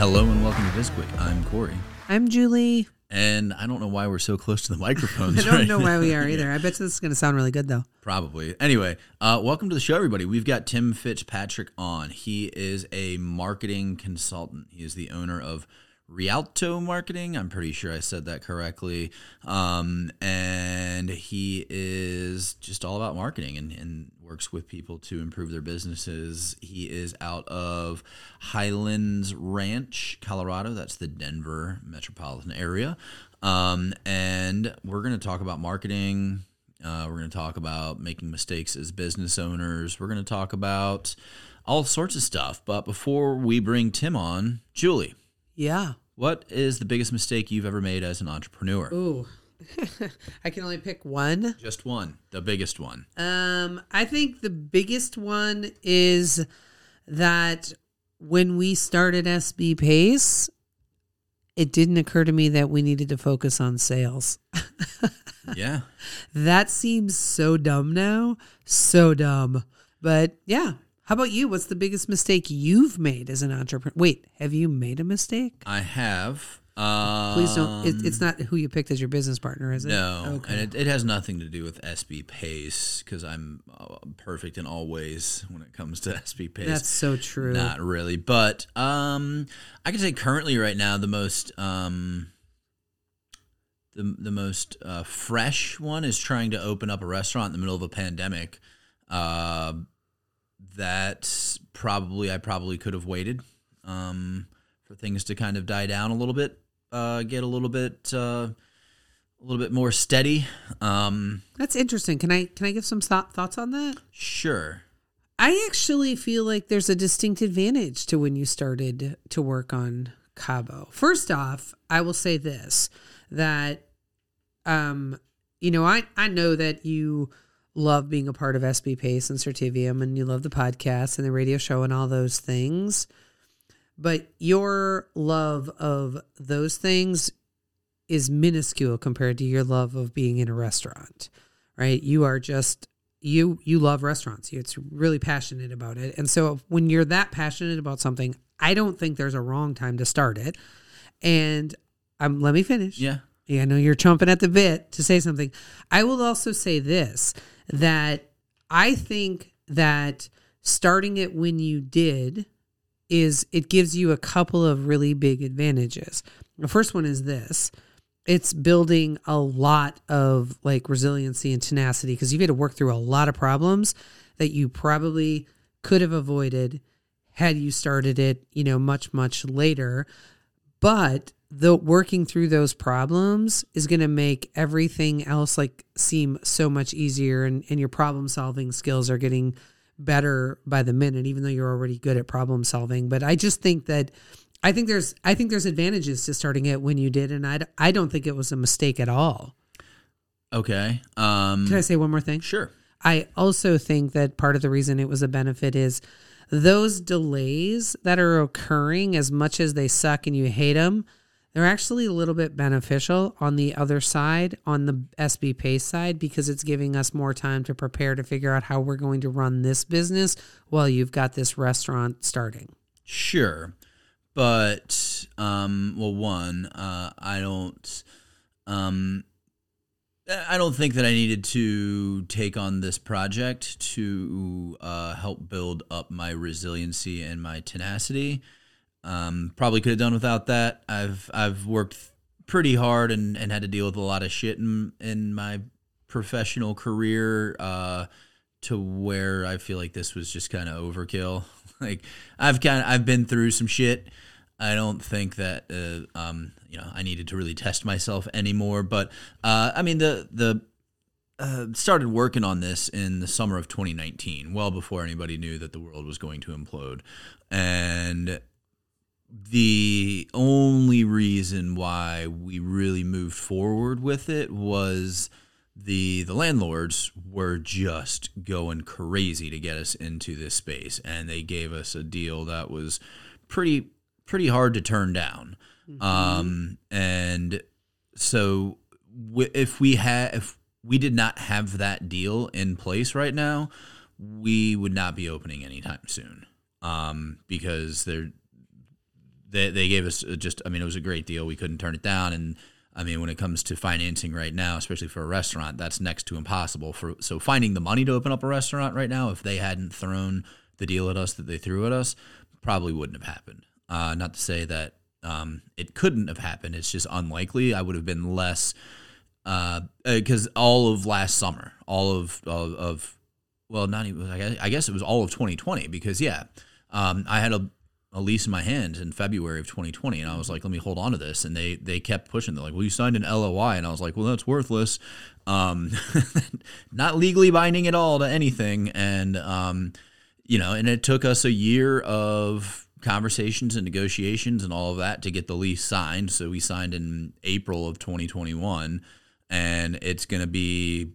Hello and welcome to BizQuick. I'm Corey, I'm Julie. and I don't know why we're so close to the microphones. I don't right know why we are either. I bet this is going to sound really good though. Probably. Anyway, uh, welcome to the show, everybody. We've got Tim Fitzpatrick on. He is a marketing consultant. He is the owner of Rialto Marketing. I'm pretty sure I said that correctly. Um, and he is just all about marketing and, and works with people to improve their businesses. He is out of Highlands Ranch, Colorado. That's the Denver metropolitan area. Um, and we're going to talk about marketing. Uh, we're going to talk about making mistakes as business owners. We're going to talk about all sorts of stuff. But before we bring Tim on, Julie, Yeah. what is the biggest mistake you've ever made as an entrepreneur? Ooh. I can only pick one. Just one, the biggest one. Um, I think the biggest one is that when we started SB Pace, it didn't occur to me that we needed to focus on sales. Yeah. That seems so dumb now. So dumb. But yeah. How about you? What's the biggest mistake you've made as an entrepreneur? Wait, have you made a mistake? I have. Um, Please don't. It, it's not who you picked as your business partner, is it? No, Okay. and it, it has nothing to do with SB Pace because I'm uh, perfect in all ways when it comes to SB Pace. That's so true. Not really, but um, I can say currently right now the most um, the the most uh, fresh one is trying to open up a restaurant in the middle of a pandemic. Uh, that probably I probably could have waited um, for things to kind of die down a little bit, uh, get a little bit uh, a little bit more steady. Um, That's interesting. Can I can I give some thought, thoughts on that? sure. I actually feel like there's a distinct advantage to when you started to work on Cabo. First off, I will say this that um you know, I I know that you love being a part of SB Pace and Certivium and you love the podcast and the radio show and all those things. But your love of those things is minuscule compared to your love of being in a restaurant, right? You are just you you love restaurants. You. It's really passionate about it. And so when you're that passionate about something, I don't think there's a wrong time to start it. And um let me finish. Yeah. Yeah, I know you're chomping at the bit to say something. I will also say this that I think that starting it when you did is it gives you a couple of really big advantages. The first one is this it's building a lot of like resiliency and tenacity because you've had to work through a lot of problems that you probably could have avoided had you started it, you know, much, much later. But the working through those problems is going to make everything else like seem so much easier and, and your problem solving skills are getting better by the minute even though you're already good at problem solving but i just think that i think there's i think there's advantages to starting it when you did and i, I don't think it was a mistake at all Okay. Um, can i say one more thing Sure. I also think that part of the reason it was a benefit is those delays that are occurring, as much as they suck and you hate them, they're actually a little bit beneficial on the other side, on the SB Pace side, because it's giving us more time to prepare to figure out how we're going to run this business while you've got this restaurant starting. Sure, but um, well, one, uh, I don't, um, I don't think that I needed to take on this project to uh, help build up my resiliency and my tenacity. Um, probably could have done without that. I've I've worked pretty hard and, and had to deal with a lot of shit in in my professional career. Uh, to where I feel like this was just kind of overkill. like I've kind I've been through some shit. I don't think that uh, um, you know I needed to really test myself anymore. But uh, I mean the the uh, started working on this in the summer of 2019, well before anybody knew that the world was going to implode. And the only reason why we really moved forward with it was the the landlords were just going crazy to get us into this space and they gave us a deal that was pretty pretty hard to turn down. Um and so w- if we had if we did not have that deal in place right now we would not be opening anytime soon. Um because they're they, they gave us just i mean it was a great deal. We couldn't turn it down. And i mean when it comes to financing right now especially for a restaurant that's next to impossible for so finding the money to open up a restaurant right now if they hadn't thrown the deal at us that they threw at us probably wouldn't have happened. Uh, not to say that um, it couldn't have happened. It's just unlikely. I would have been less because uh, all of last summer all of, of, of well not even I guess, I guess it was all of 2020 because yeah um, i had a a lease in my hand in February of 2020, and I was like, "Let me hold on to this." And they they kept pushing. They're like, "Well, you signed an LOI," and I was like, "Well, that's worthless, um, not legally binding at all to anything." And um, you know, and it took us a year of conversations and negotiations and all of that to get the lease signed. So we signed in April of 2021, and it's going to be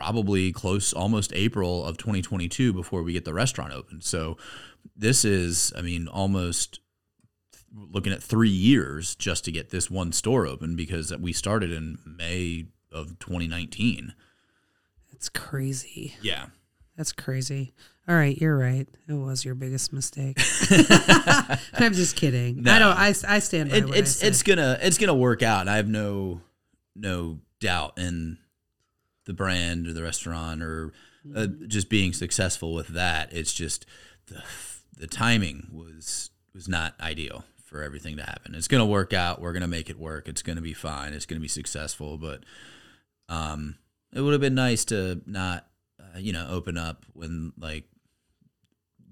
probably close almost April of 2022 before we get the restaurant open. So this is, I mean, almost looking at three years just to get this one store open because we started in May of 2019. It's crazy. Yeah. That's crazy. All right, you're right. It was your biggest mistake. I'm just kidding. No. I don't. I, I stand by It, it's it's gonna it's gonna work out. I have no no doubt in the brand or the restaurant or uh, just being successful with that. It's just the the timing was was not ideal for everything to happen. It's gonna work out. We're gonna make it work. It's gonna be fine. It's gonna be successful. But um, it would have been nice to not uh, you know open up when like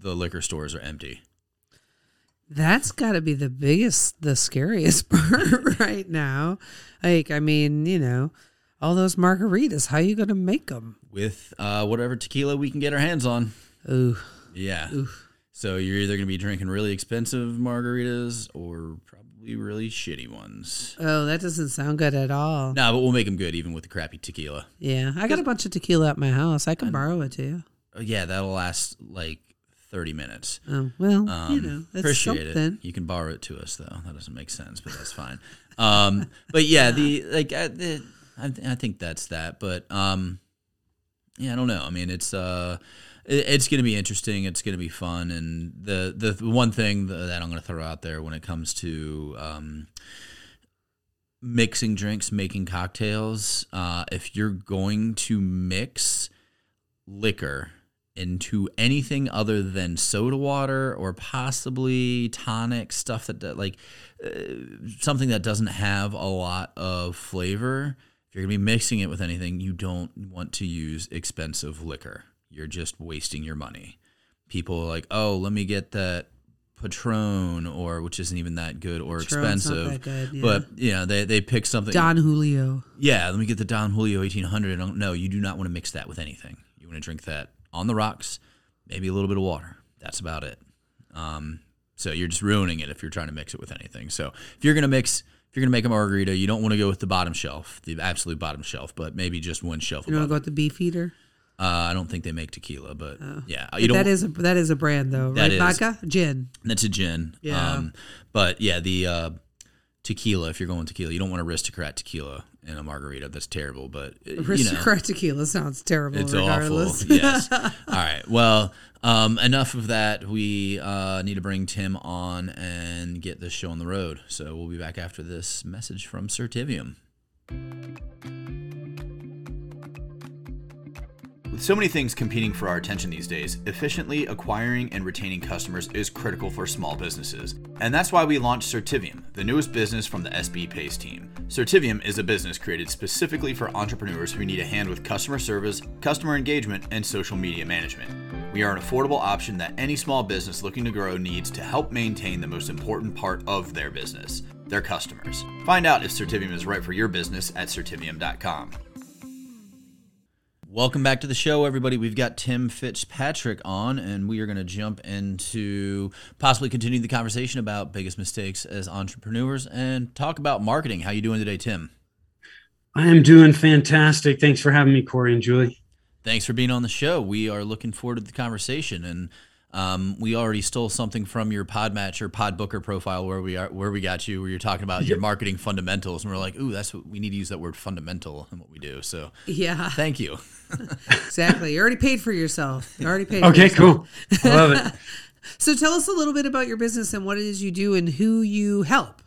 the liquor stores are empty. That's got to be the biggest, the scariest part right now. Like, I mean, you know, all those margaritas. How you gonna make them? with uh, whatever tequila we can get our hands on. Ooh, Yeah. Ooh. So you're either going to be drinking really expensive margaritas or probably really shitty ones. oh, that doesn't sound good at all. No, but we'll make them good even with the crappy tequila. Yeah, I got a bunch of tequila at my house. I can borrow it too. Oh, yeah, that'll last like 30 minutes. Oh well, Um, you know, that's appreciate something. it. You can borrow it to us though. That doesn't make sense, but that's fine. Um, but yeah, the like I, the, I, th- I think that's that. But um, yeah, I don't know. I mean, it's uh, it, it's going to be interesting. It's going to be fun. And the the one thing that I'm going to throw out there when it comes to um, mixing drinks, making cocktails, uh, if you're going to mix liquor into anything other than soda water or possibly tonic stuff that, that like uh, something that doesn't have a lot of flavor if you're going to be mixing it with anything you don't want to use expensive liquor you're just wasting your money people are like oh let me get that patron or which isn't even that good or Patron's expensive good, yeah. but you know they, they pick something Don Julio. yeah, let me get the Don Julio 1800. I don't- No, you do not want to mix that with anything. You want to drink that on the rocks, maybe a little bit of water. That's about it. Um, so you're just ruining it if you're trying to mix it with anything. So if you're gonna mix, if you're gonna make a margarita, you don't want to go with the bottom shelf, the absolute bottom shelf, but maybe just one shelf You know, above. go with the Beefeater. uh, I don't think they make tequila, but yeah, But you don't. that is a that is a brand though, right? Vodka, gin. That's a gin. Yeah. Um, but yeah, the uh, tequila. If you're going tequila, you don't want aristocrat tequila in a margarita. That's terrible. But you know, Aristocrat tequila sounds terrible. It's regardless. awful. Yes. All right. Well, um, enough of that. We uh, need to bring Tim on and get this show on the road. So we'll be back after this message from Certivium. With so many things competing for our attention these days, efficiently acquiring and retaining customers is critical for small businesses. And that's why we launched Certivium, the newest business from the SB Pace team. Certivium is a business created specifically for entrepreneurs who need a hand with customer service, customer engagement, and social media management. We are an affordable option that any small business looking to grow needs to help maintain the most important part of their business their customers. Find out if Certivium is right for your business at certivium.com. Welcome back to the show, everybody. We've got Tim Fitzpatrick on, and we are going to jump into possibly continue the conversation about biggest mistakes as entrepreneurs and talk about marketing. How you doing today, Tim? I am doing fantastic. Thanks for having me, Corey and Julie. Thanks for being on the show. We are looking forward to the conversation, and um, we already stole something from your Podmatch or Podbooker profile where we are where we got you where you're talking about your marketing fundamentals, and we're like, ooh, that's what we need to use that word fundamental in what we do. So Yeah, thank you. exactly. You already paid for yourself. You already paid. Okay, for yourself. cool. I love it. So tell us a little bit about your business and what it is you do and who you help.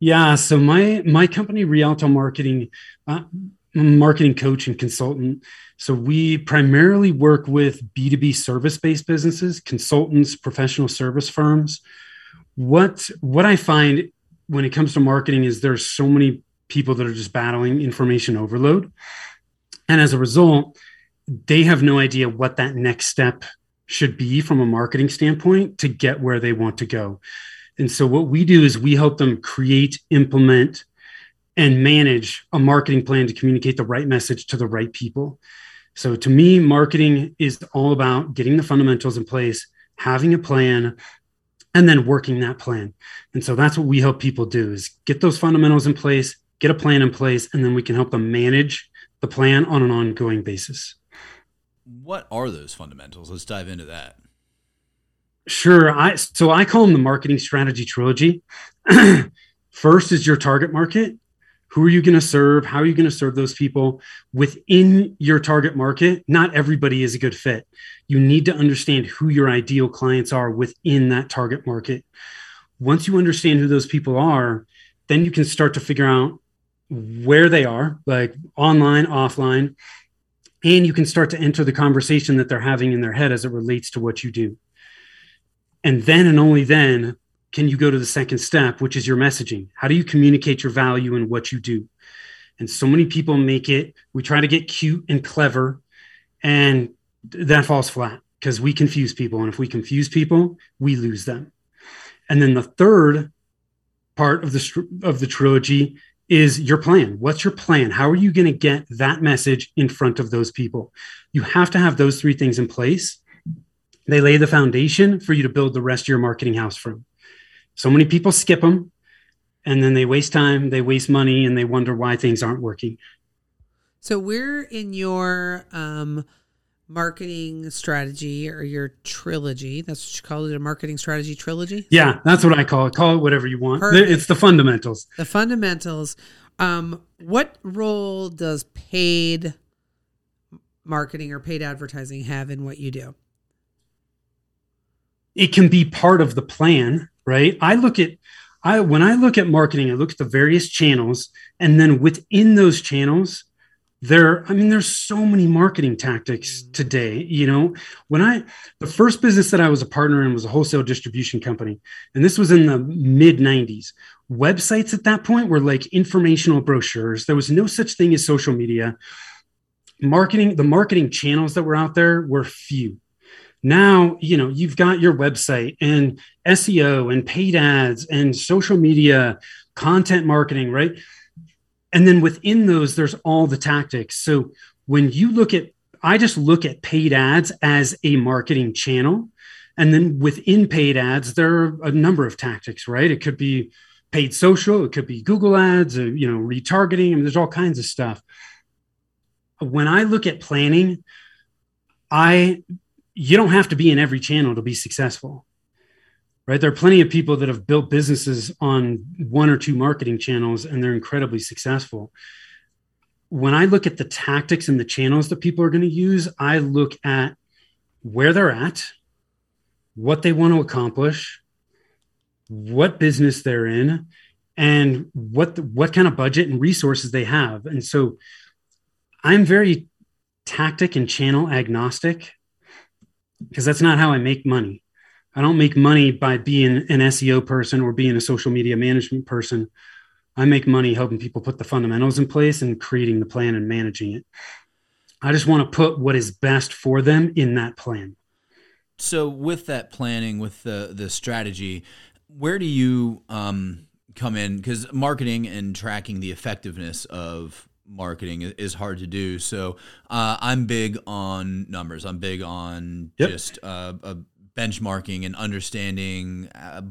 Yeah, so my my company Rialto Marketing, uh, I'm a marketing coach and consultant. So we primarily work with B2B service-based businesses, consultants, professional service firms. What what I find when it comes to marketing is there's so many people that are just battling information overload. And as a result, they have no idea what that next step should be from a marketing standpoint to get where they want to go. And so what we do is we help them create, implement, and manage a marketing plan to communicate the right message to the right people. So to me, marketing is all about getting the fundamentals in place, having a plan, and then working that plan. And so that's what we help people do is get those fundamentals in place, get a plan in place, and then we can help them manage the plan on an ongoing basis. What are those fundamentals? Let's dive into that. Sure. I so I call them the marketing strategy trilogy. First is your target market. Who are you going to serve? How are you going to serve those people within your target market? Not everybody is a good fit. You need to understand who your ideal clients are within that target market. Once you understand who those people are, then you can start to figure out where they are, like online, offline, and you can start to enter the conversation that they're having in their head as it relates to what you do. And then and only then can you go to the second step, which is your messaging. How do you communicate your value and what you do? And so many people make it, we try to get cute and clever, and that falls flat because we confuse people. And if we confuse people, we lose them. And then the third part of the of the trilogy is your plan. What's your plan? How are you going to get that message in front of those people? You have to have those three things in place. They lay the foundation for you to build the rest of your marketing house from. So many people skip them and then they waste time, they waste money, and they wonder why things aren't working. So we're in your um, marketing strategy or your trilogy. That's what you call it, a marketing strategy trilogy. Yeah, that's what I call it. Call it whatever you want. Perfect. It's the fundamentals. The fundamentals. Um, what role does paid marketing or paid advertising have in what you do? It can be part of the plan, right? I look at I when I look at marketing, I look at the various channels, and then within those channels, there i mean there's so many marketing tactics mm-hmm. today you know? When i the first business that i was a partner in was a wholesale distribution company and this was in the mid 90s websites at that point were like informational brochures. There was no such thing as social media. Marketing the marketing channels that were out there were few now you know you've got your website and seo and paid ads and social media content marketing right? And then within those there's all the tactics. So when you look at i just look at paid ads as a marketing channel. And then within paid ads there are a number of tactics right? It could be paid social it could be google ads or, you know retargeting. I mean, there's all kinds of stuff. When i look at planning i you don't have to be in every channel to be successful right? There are plenty of people that have built businesses on one or two marketing channels and they're incredibly successful. When I look at the tactics and the channels that people are going to use, I look at where they're at, what they want to accomplish, what business they're in, and what the, what kind of budget and resources they have. And so I'm very tactic and channel agnostic because that's not how I make money I don't make money by being an SEO person or being a social media management person. I make money helping people put the fundamentals in place and creating the plan and managing it. I just want to put what is best for them in that plan. So, with that planning, with the the strategy, where do you um, come in? Because marketing and tracking the effectiveness of marketing is hard to do. So uh, I'm big on numbers. I'm big on Yep. just uh, uh, benchmarking and understanding. Uh,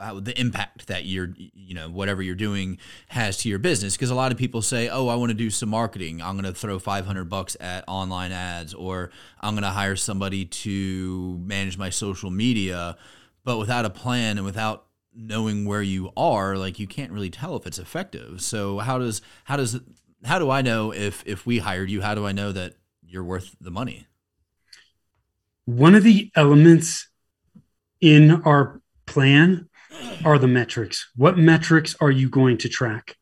how the impact that you're, you know, whatever you're doing has to your business. Because a lot of people say, "Oh, I want to do some marketing. I'm going to throw 500 bucks at online ads, or I'm going to hire somebody to manage my social media." But without a plan and without knowing where you are, like you can't really tell if it's effective. So how does how does how do I know if if we hired you? How do I know that you're worth the money? One of the elements in our plan are the metrics. What metrics are you going to track?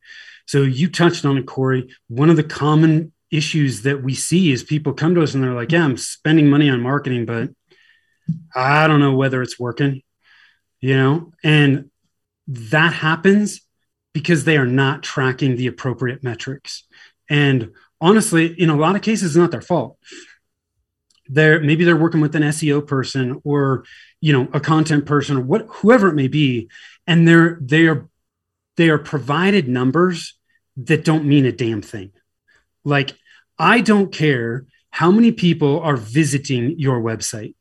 So you touched on it, Corey. One of the common issues that we see is people come to us and they're like, Yeah, I'm spending money on marketing, but I don't know whether it's working, you know? And that happens because they are not tracking the appropriate metrics. And honestly, in a lot of cases, it's not their fault. They're maybe they're working with an SEO person or you know a content person or what whoever it may be and they're they are they are provided numbers that don't mean a damn thing. Like i don't care how many people are visiting your website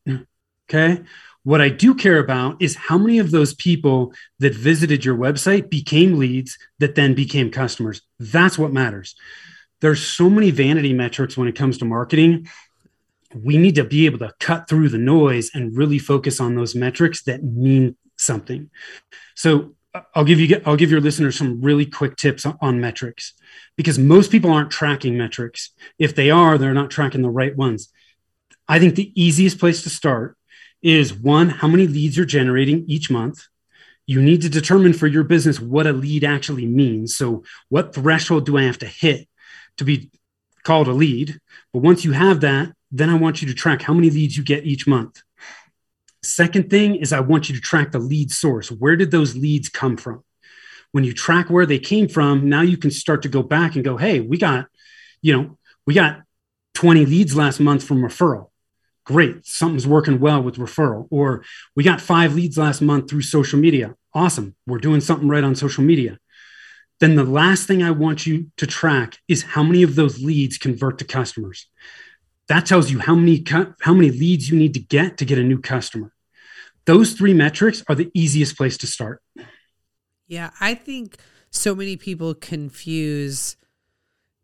okay what i do care about is how many of those people that visited your website became leads that then became customers that's what matters there's so many vanity metrics when it comes to marketing we need to be able to cut through the noise and really focus on those metrics that mean something. So uh, I'll give you I'll give your listeners some really quick tips on, on metrics because most people aren't tracking metrics. If they are, they're not tracking the right ones. I think the easiest place to start is one, how many leads you're generating each month. You need to determine for your business what a lead actually means. So, what threshold do I have to hit to be called a lead? But once you have that, then I want you to track how many leads you get each month. Second thing is, I want you to track the lead source. Where did those leads come from? When you track where they came from, now you can start to go back and go, hey, we got, you know, we got 20 leads last month from referral. Great. Something's working well with referral. Or we got five leads last month through social media. Awesome. We're doing something right on social media. Then the last thing I want you to track is how many of those leads convert to customers that tells you how many how many leads you need to get to get a new customer those three metrics are the easiest place to start Yeah, I think so many people confuse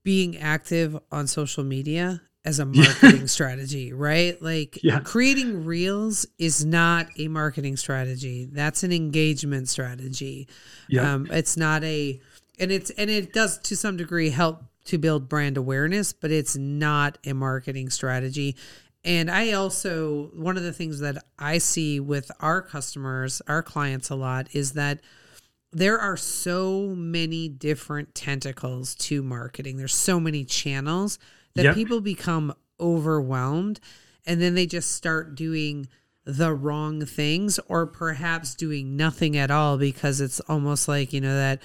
being active on social media as a marketing strategy, right? Like Yeah. creating reels is not a marketing strategy. That's an engagement strategy. Yeah. Um, it's not a and it's and it does to some degree help to build brand awareness, but it's not a marketing strategy. And I also one of the things that I see with our customers, our clients a lot is that there are so many different tentacles to marketing. There's so many channels that Yep. people become overwhelmed and then they just start doing the wrong things or perhaps doing nothing at all because it's almost like, you know, that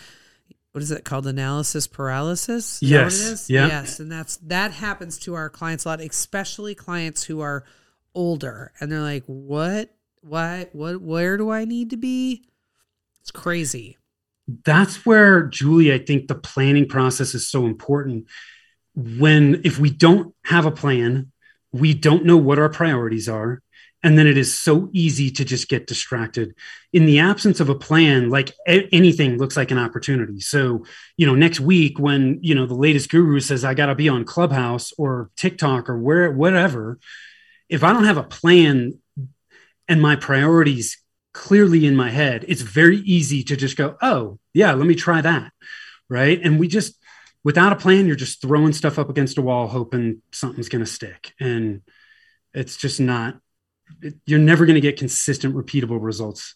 what is it called analysis paralysis? Is Yes. it is? Yeah. Yes, and that's that happens to our clients a lot, especially clients who are older and they're like, "What? Why? What? Where do I need to be?" It's crazy. that's where julie i think the planning process is so important when if we don't have a plan we don't know what our priorities are and then it is so easy to just get distracted. In the absence of a plan like anything looks like an opportunity. So you know next week when you know the latest guru says i got to be on clubhouse or tiktok or where whatever if i don't have a plan and my priorities clearly in my head it's very easy to just go oh yeah let me try that right? And we just without a plan you're just throwing stuff up against a wall hoping something's going to stick. And it's just not it, you're never going to get consistent repeatable results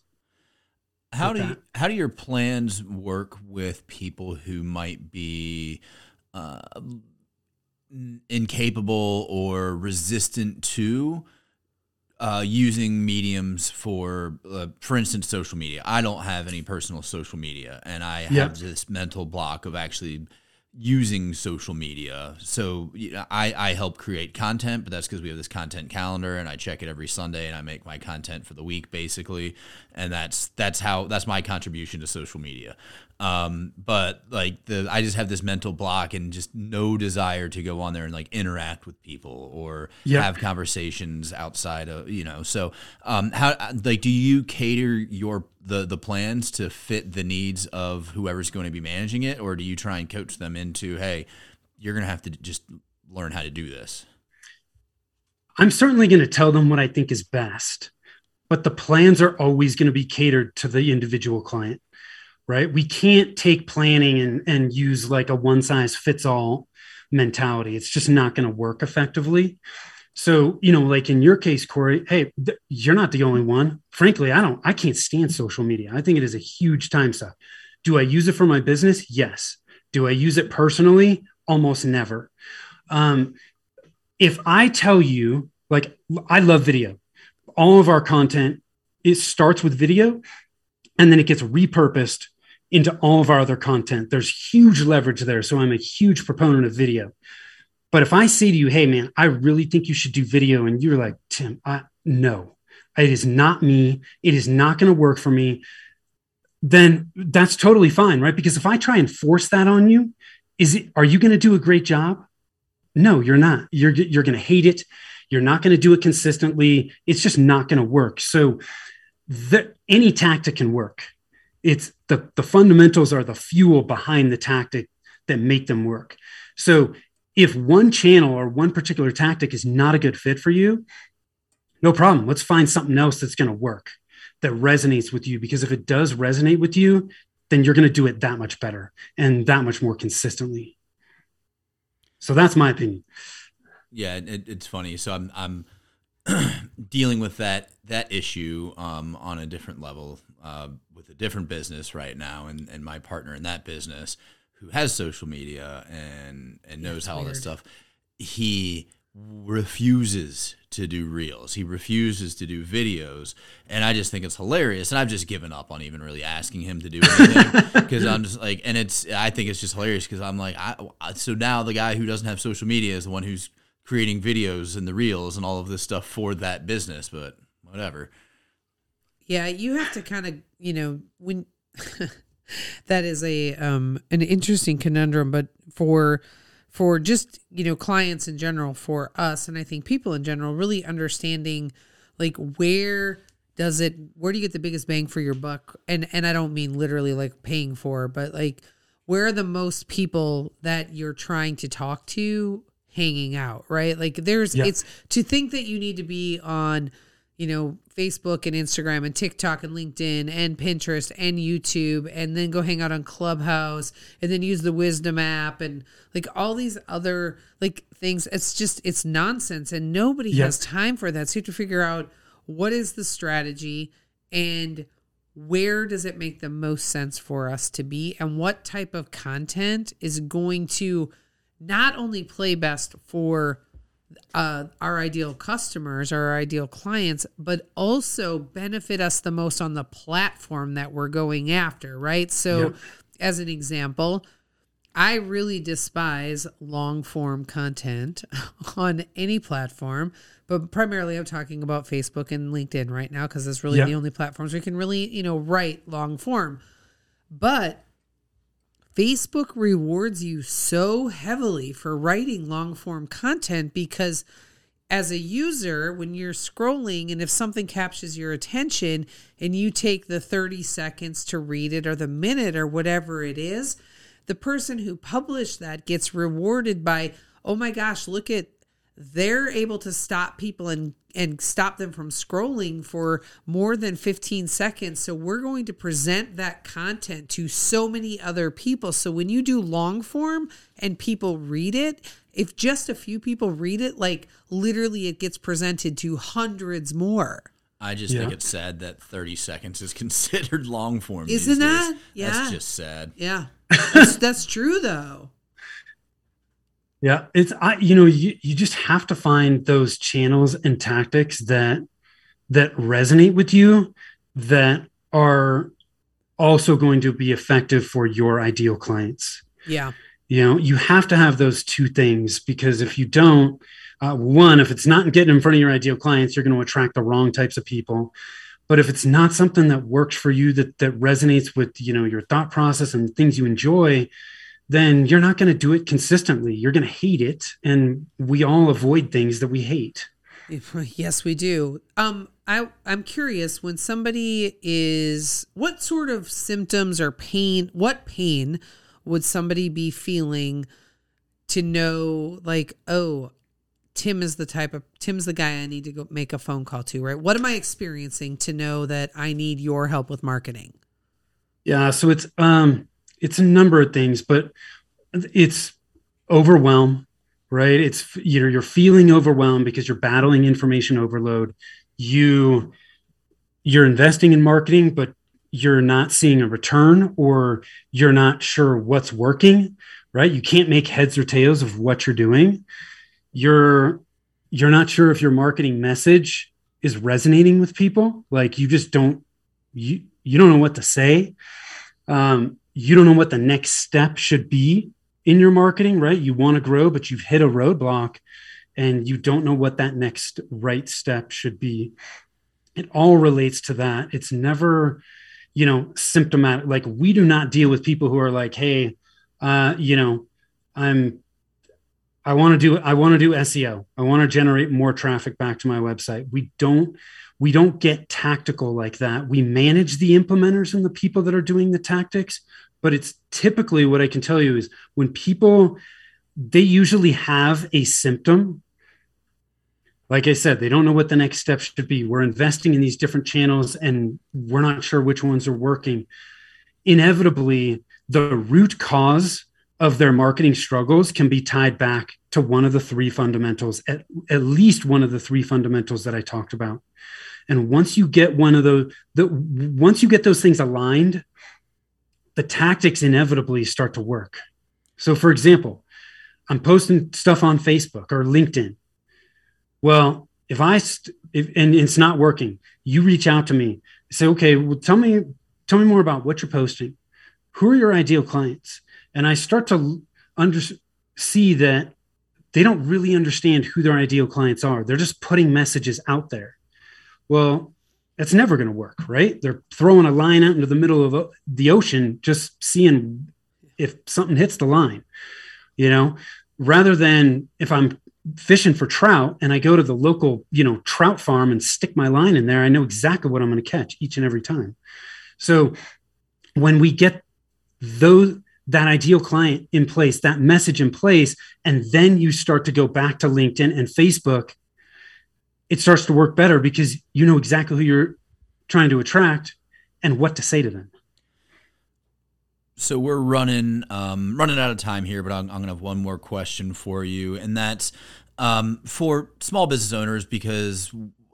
How do you, how do your plans work with people who might be uh, incapable or resistant to uh, using mediums for, uh, for instance, social media? I don't have any personal social media, and I have this mental block of actually using social media. So you know, I, I help create content, but that's because we have this content calendar and I check it every Sunday and I make my content for the week basically. And that's that's how that's my contribution to social media. Um, but like the I just have this mental block and just no desire to go on there and like interact with people or Yep. have conversations outside of you know. So um, how like do you cater your the the plans to fit the needs of whoever's going to be managing it, or do you try and coach them into hey, you're gonna have to just learn how to do this? I'm certainly going to tell them what I think is best, but the plans are always going to be catered to the individual client, right? We can't take planning and, and use like a one size fits all mentality. It's just not going to work effectively. So, you know, like in your case, Corey, hey, th- you're not the only one. Frankly, I don't, I can't stand social media. I think it is a huge time suck. Do I use it for my business? Yes. Do I use it personally? Almost never. Um, if I tell you, like, I love video, all of our content, it starts with video and then it gets repurposed into all of our other content. There's huge leverage there. So I'm a huge proponent of video. But if I say to you, hey, man, I really think you should do video, and you're like, Tim, I, no, it is not me. It is not going to work for me. Then that's totally fine, right? Because if I try and force that on you, is it, are you going to do a great job? No, you're not. You're you're going to hate it. You're not going to do it consistently. It's just not going to work. So, the, any tactic can work. It's the the fundamentals are the fuel behind the tactic that make them work. So, if one channel or one particular tactic is not a good fit for you, no problem. Let's find something else that's going to work that resonates with you. Because if it does resonate with you, then you're going to do it that much better and that much more consistently. So that's my opinion. Yeah, it, it's funny. So I'm I'm dealing with that that issue um, on a different level uh, with a different business right now, and and my partner in that business who has social media and and knows how all this stuff. He refuses to do reels. He refuses to do videos, and I just think it's hilarious. And I've just given up on even really asking him to do anything because I'm just like, and it's I think it's just hilarious because I'm like, I, I- so now the guy who doesn't have social media is the one who's creating videos and the reels and all of this stuff for that business, but whatever. Yeah, you have to kind of, you know, when that is a um an interesting conundrum, but for for just, you know, clients in general, for us and I think people in general really understanding like where does it where do you get the biggest bang for your buck? And and I don't mean literally like paying for, but like where are the most people that you're trying to talk to hanging out, right? Like there's Yeah. it's to think that you need to be on you know, Facebook and Instagram and TikTok and LinkedIn and Pinterest and YouTube and then go hang out on Clubhouse and then use the Wisdom app and like all these other like things. It's just it's nonsense and nobody Yeah. has time for that. So you have to figure out what is the strategy and where does it make the most sense for us to be and what type of content is going to not only play best for uh, our ideal customers or our ideal clients, but also benefit us the most on the platform that we're going after, right? So, Yep. as an example, I really despise long form content on any platform, but primarily I'm talking about Facebook and LinkedIn right now because it's really Yeah. the only platforms we can really, you know, write long form. But Facebook rewards you so heavily for writing long form content because as a user, when you're scrolling and if something captures your attention and you take the 30 seconds to read it or the minute or whatever it is, the person who published that gets rewarded by, oh my gosh, look at they're able to stop people and and stop them from scrolling for more than 15 seconds so we're going to present that content to so many other people so when you do long form and people read it if just a few people read it like literally it gets presented to hundreds more I just think it's sad that 30 seconds is considered long form. Isn't these days. that? Yeah. That's just sad. yeah that's, that's true though Yeah, it's I you know you you just have to find those channels and tactics that that resonate with you that are also going to be effective for your ideal clients. yeah You know, you have to have those two things because if you don't, uh, one, if it's not getting in front of your ideal clients, you're going to attract the wrong types of people. But if it's not something that works for you, that that resonates with you know your thought process and things you enjoy, then you're not going to do it consistently. You're going to hate it, and we all avoid things that we hate. Yes, we do. Um, I I'm curious when somebody is what sort of symptoms or pain, what pain would somebody be feeling to know like, oh, Tim is the type of Tim's the guy I need to go make a phone call to, right? What am I experiencing to know that I need your help with marketing? Yeah, so it's um it's a number of things, but it's overwhelm, right? It's you know you're feeling overwhelmed because you're battling information overload. You you're investing in marketing, but you're not seeing a return or you're not sure what's working, right? You can't make heads or tails of what you're doing. You're you're not sure if your marketing message is resonating with people. Like you just don't you you don't know what to say. Um, you don't know what the next step should be in your marketing, right? You want to grow, but you've hit a roadblock and you don't know what that next right step should be. It all relates to that. It's never, you know, symptomatic. Like we do not deal with people who are like, hey, uh, you know, I'm I want to do I want to do SEO. I want to generate more traffic back to my website. We don't we don't get tactical like that. We manage the implementers and the people that are doing the tactics, but it's typically what I can tell you is when people they usually have a symptom. Like I said, they don't know what the next step should be. We're investing in these different channels and we're not sure which ones are working. Inevitably, the root cause of their marketing struggles can be tied back to one of the three fundamentals, at, at least one of the three fundamentals that I talked about. And once you get one of those, the, once you get those things aligned, the tactics inevitably start to work. So, for example, I'm posting stuff on Facebook or LinkedIn. Well, if I st- if, and it's not working, you reach out to me, say, okay, well, tell me, tell me more about what you're posting. Who are your ideal clients? And I start to under see that they don't really understand who their ideal clients are. They're just putting messages out there. Well, that's never going to work, right? They're throwing a line out into the middle of the ocean, just seeing if something hits the line, you know, rather than if I'm fishing for trout and I go to the local, you know, trout farm and stick my line in there, I know exactly what I'm going to catch each and every time. So when we get those, that ideal client in place, that message in place, and then you start to go back to LinkedIn and Facebook it starts to work better because you know exactly who you're trying to attract and what to say to them. So we're running um, running out of time here, but I'm, I'm gonna have one more question for you, and that's um, for small business owners because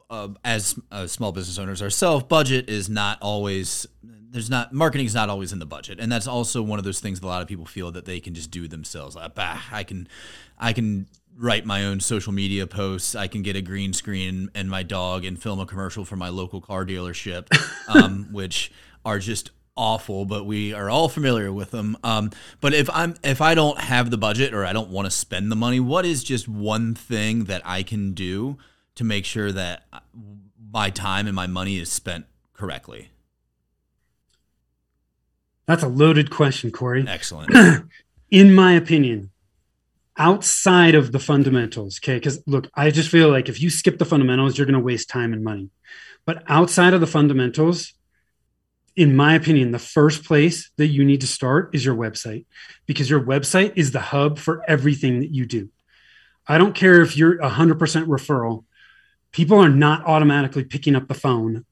uh, as uh, small business owners ourselves, budget is not always there's not marketing is not always in the budget, and that's also one of those things that a lot of people feel that they can just do themselves. Like, bah, I can, I can write my own social media posts. I can get a green screen and my dog and film a commercial for my local car dealership, um, which are just awful, but we are all familiar with them. Um, but if I'm if I don't have the budget or I don't want to spend the money, what is just one thing that I can do to make sure that my time and my money is spent correctly? That's a loaded question, Corey. Excellent. In my opinion, outside of the fundamentals, okay? Because look, I just feel like if you skip the fundamentals, you're going to waste time and money. But outside of the fundamentals, in my opinion, the first place that you need to start is your website because your website is the hub for everything that you do. I don't care if you're 100% referral, people are not automatically picking up the phone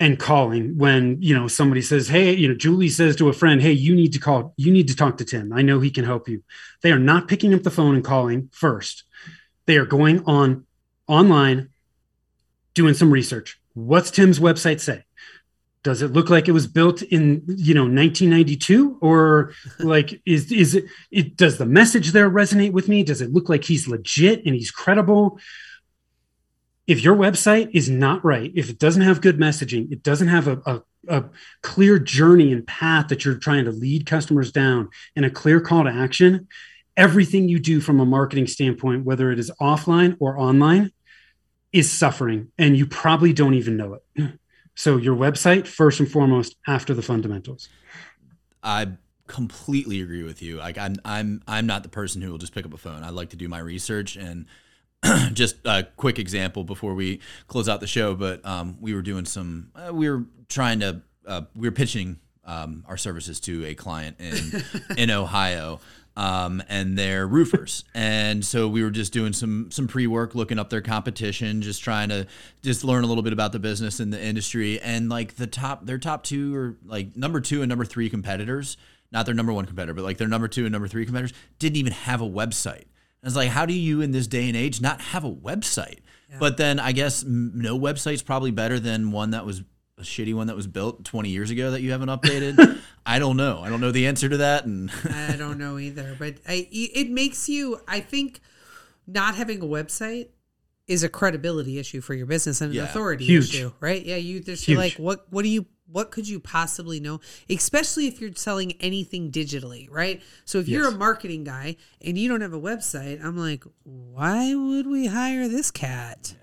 and calling when you know somebody says hey you know julie says to a friend hey you need to call you need to talk to tim. I know he can help you. They are not picking up the phone and calling first. They are going on online doing some research. What's tim's website say? Does it look like it was built in you know 1992 or like is is it, it does the message there resonate with me? Does it look like he's legit and he's credible if your website is not right, if it doesn't have good messaging, it doesn't have a, a a clear journey and path that you're trying to lead customers down and a clear call to action, everything you do from a marketing standpoint, whether it is offline or online, is suffering. And you probably don't even know it. So, your website, first and foremost, after the fundamentals. I completely agree with you. Like I'm I'm I'm not the person who will just pick up a phone. I like to do my research and just a quick example before we close out the show. But um, we were doing some. Uh, we were trying to. Uh, we were pitching um, our services to a client in in Ohio. Um, and they're roofers, and so we were just doing some some pre work, looking up their competition, just trying to just learn a little bit about the business and the industry. And like the top, their top two or like number two and number three competitors not their number one competitor, but like their number two and number three competitors, didn't even have a website. And it's like, how do you in this day and age not have a website? Yeah. But then I guess no website's probably better than one that was a shitty one that was built 20 years ago that you haven't updated. I don't know. I don't know the answer to that. And I don't know either. But I, it makes you, I think, not having a website is a credibility issue for your business and an authority Huge. issue, right? Yeah, you there's like what what do you what could you possibly know? Especially if you're selling anything digitally right? So if yes. you're a marketing guy and you don't have a website i'm like why would we hire this cat?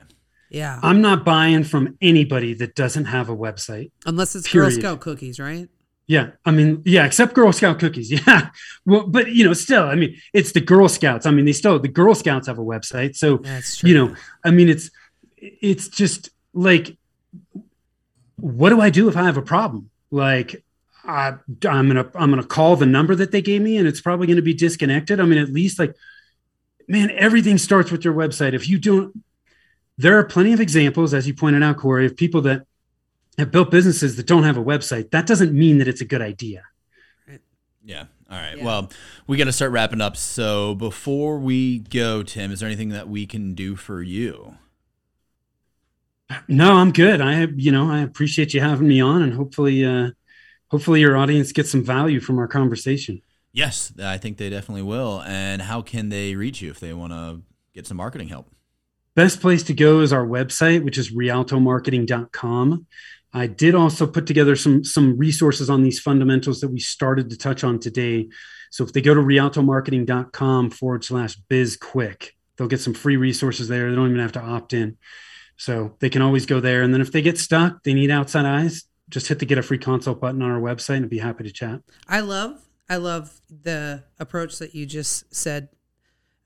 Yeah. I'm not buying from anybody that doesn't have a website unless it's period. girl scout cookies right? Yeah. I mean yeah except girl scout cookies. Yeah. Well but you know still i mean it's the girl scouts. I mean they still the girl scouts have a website. So you know i mean it's it's just like what do I do if I have a problem? Like, I, I'm gonna I'm gonna call the number that they gave me, and it's probably gonna be disconnected. I mean, at least like, man, everything starts with your website. If you don't, there are plenty of examples, as you pointed out, Corey, of people that have built businesses that don't have a website. That doesn't mean that it's a good idea. Yeah. All right. Yeah. Well, we got to start wrapping up. So before we go, Tim, is there anything that we can do for you? No, I'm good. I you know I appreciate you having me on, and hopefully, uh, hopefully your audience gets some value from our conversation. Yes, I think they definitely will. And how can they reach you if they want to get some marketing help? Best place to go is our website, which is rialtomarketing.com. I did also put together some some resources on these fundamentals that we started to touch on today. So if they go to rialtomarketing.com forward slash biz quick, they'll get some free resources there. They don't even have to opt in. So they can always go there. And then if they get stuck, they need outside eyes, just hit the get a free consult button on our website and be happy to chat. I love, I love the approach that you just said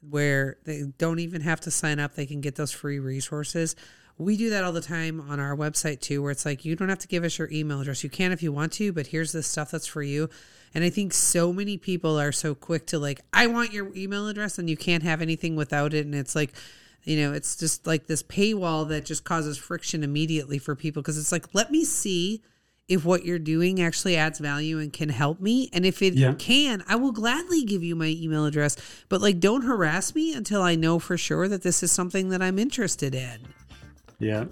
where they don't even have to sign up. They can get those free resources. We do that all the time on our website too, where it's like, you don't have to give us your email address. You can if you want to, but here's the stuff that's for you. And I think so many people are so quick to like, I want your email address and you can't have anything without it. And it's like, you know it's just like this paywall that just causes friction immediately for people because it's like let me see if what you're doing actually adds value and can help me. And if it yeah. can i will gladly give you my email address. But like don't harass me until i know for sure that this is something that i'm interested in. Yeah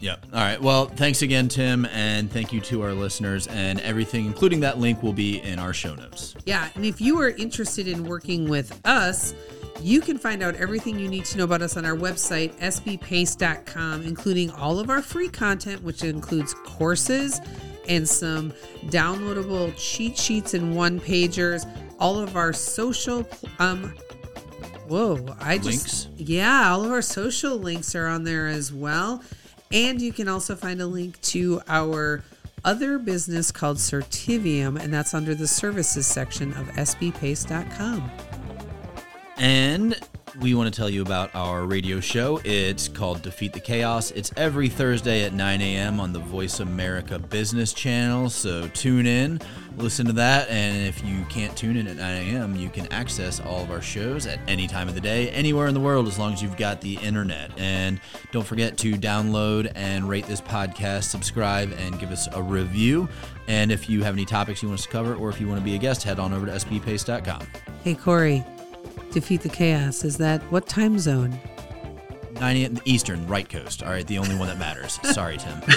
Yep. All right. Well, thanks again, Tim, and thank you to our listeners. And everything, including that link, will be in our show notes. Yeah. And if you are interested in working with us, you can find out everything you need to know about us on our website, sbpace.com, including all of our free content, which includes courses and some downloadable cheat sheets and one pagers, all of our social um whoa, I just links. yeah, all of our social links are on there as well. And you can also find a link to our other business called Certivium, and that's under the services section of sbpace.com. And we want to tell you about our radio show. It's called Defeat the Chaos. It's every Thursday at 9 a.m. on the Voice America Business Channel. So tune in, listen to that. And if you can't tune in at 9 a.m., you can access all of our shows at any time of the day, anywhere in the world, as long as you've got the internet. And don't forget to download and rate this podcast, subscribe, and give us a review. And if you have any topics you want us to cover, or if you want to be a guest, head on over to sbpace.com. Hey, Corey. Defeat the Chaos. Is that what time zone? 9 Eastern, right coast. All right, the only one that matters. Sorry, Tim.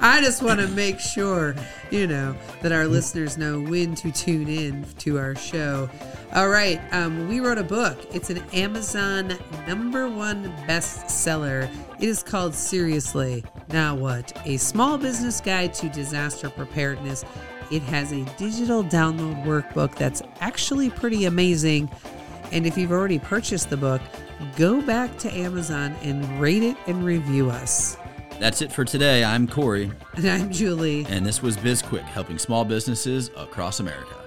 I just want to make sure, you know, that our listeners know when to tune in to our show. All right, um, we wrote a book. It's an Amazon number one bestseller. It is called Seriously Now, what? A small business guide to disaster preparedness. It has a digital download workbook that's actually pretty amazing. And if you've already purchased the book, go back to Amazon and rate it and review us. That's it for today. I'm Corey, And I'm Julie. and this was BizQuick, helping small businesses across America.